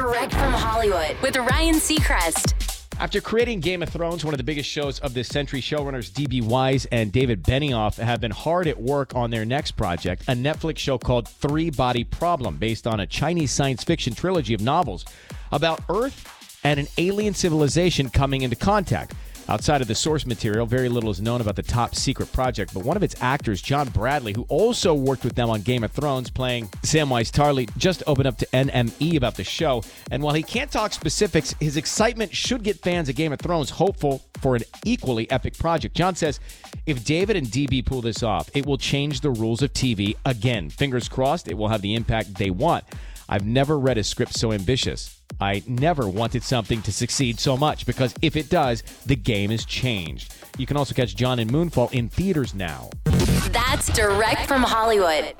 Direct from Hollywood with Ryan Seacrest. After creating Game of Thrones, one of the biggest shows of this century, showrunners D.B. Weiss and David Benioff have been hard at work on their next project, a Netflix show called Three Body Problem, based on a Chinese science fiction trilogy of novels about Earth and an alien civilization coming into contact. Outside of the source material, very little is known about the top secret project, but one of its actors, John Bradley, who also worked with them on Game of Thrones playing Samwise Tarly, just opened up to NME about the show. And while he can't talk specifics, his excitement should get fans of Game of Thrones hopeful for an equally epic project. John says if David and DB pull this off, it will change the rules of TV again. Fingers crossed, it will have the impact they want. I've never read a script so ambitious. I never wanted something to succeed so much because if it does, the game is changed. You can also catch John in Moonfall in theaters now. That's direct from Hollywood.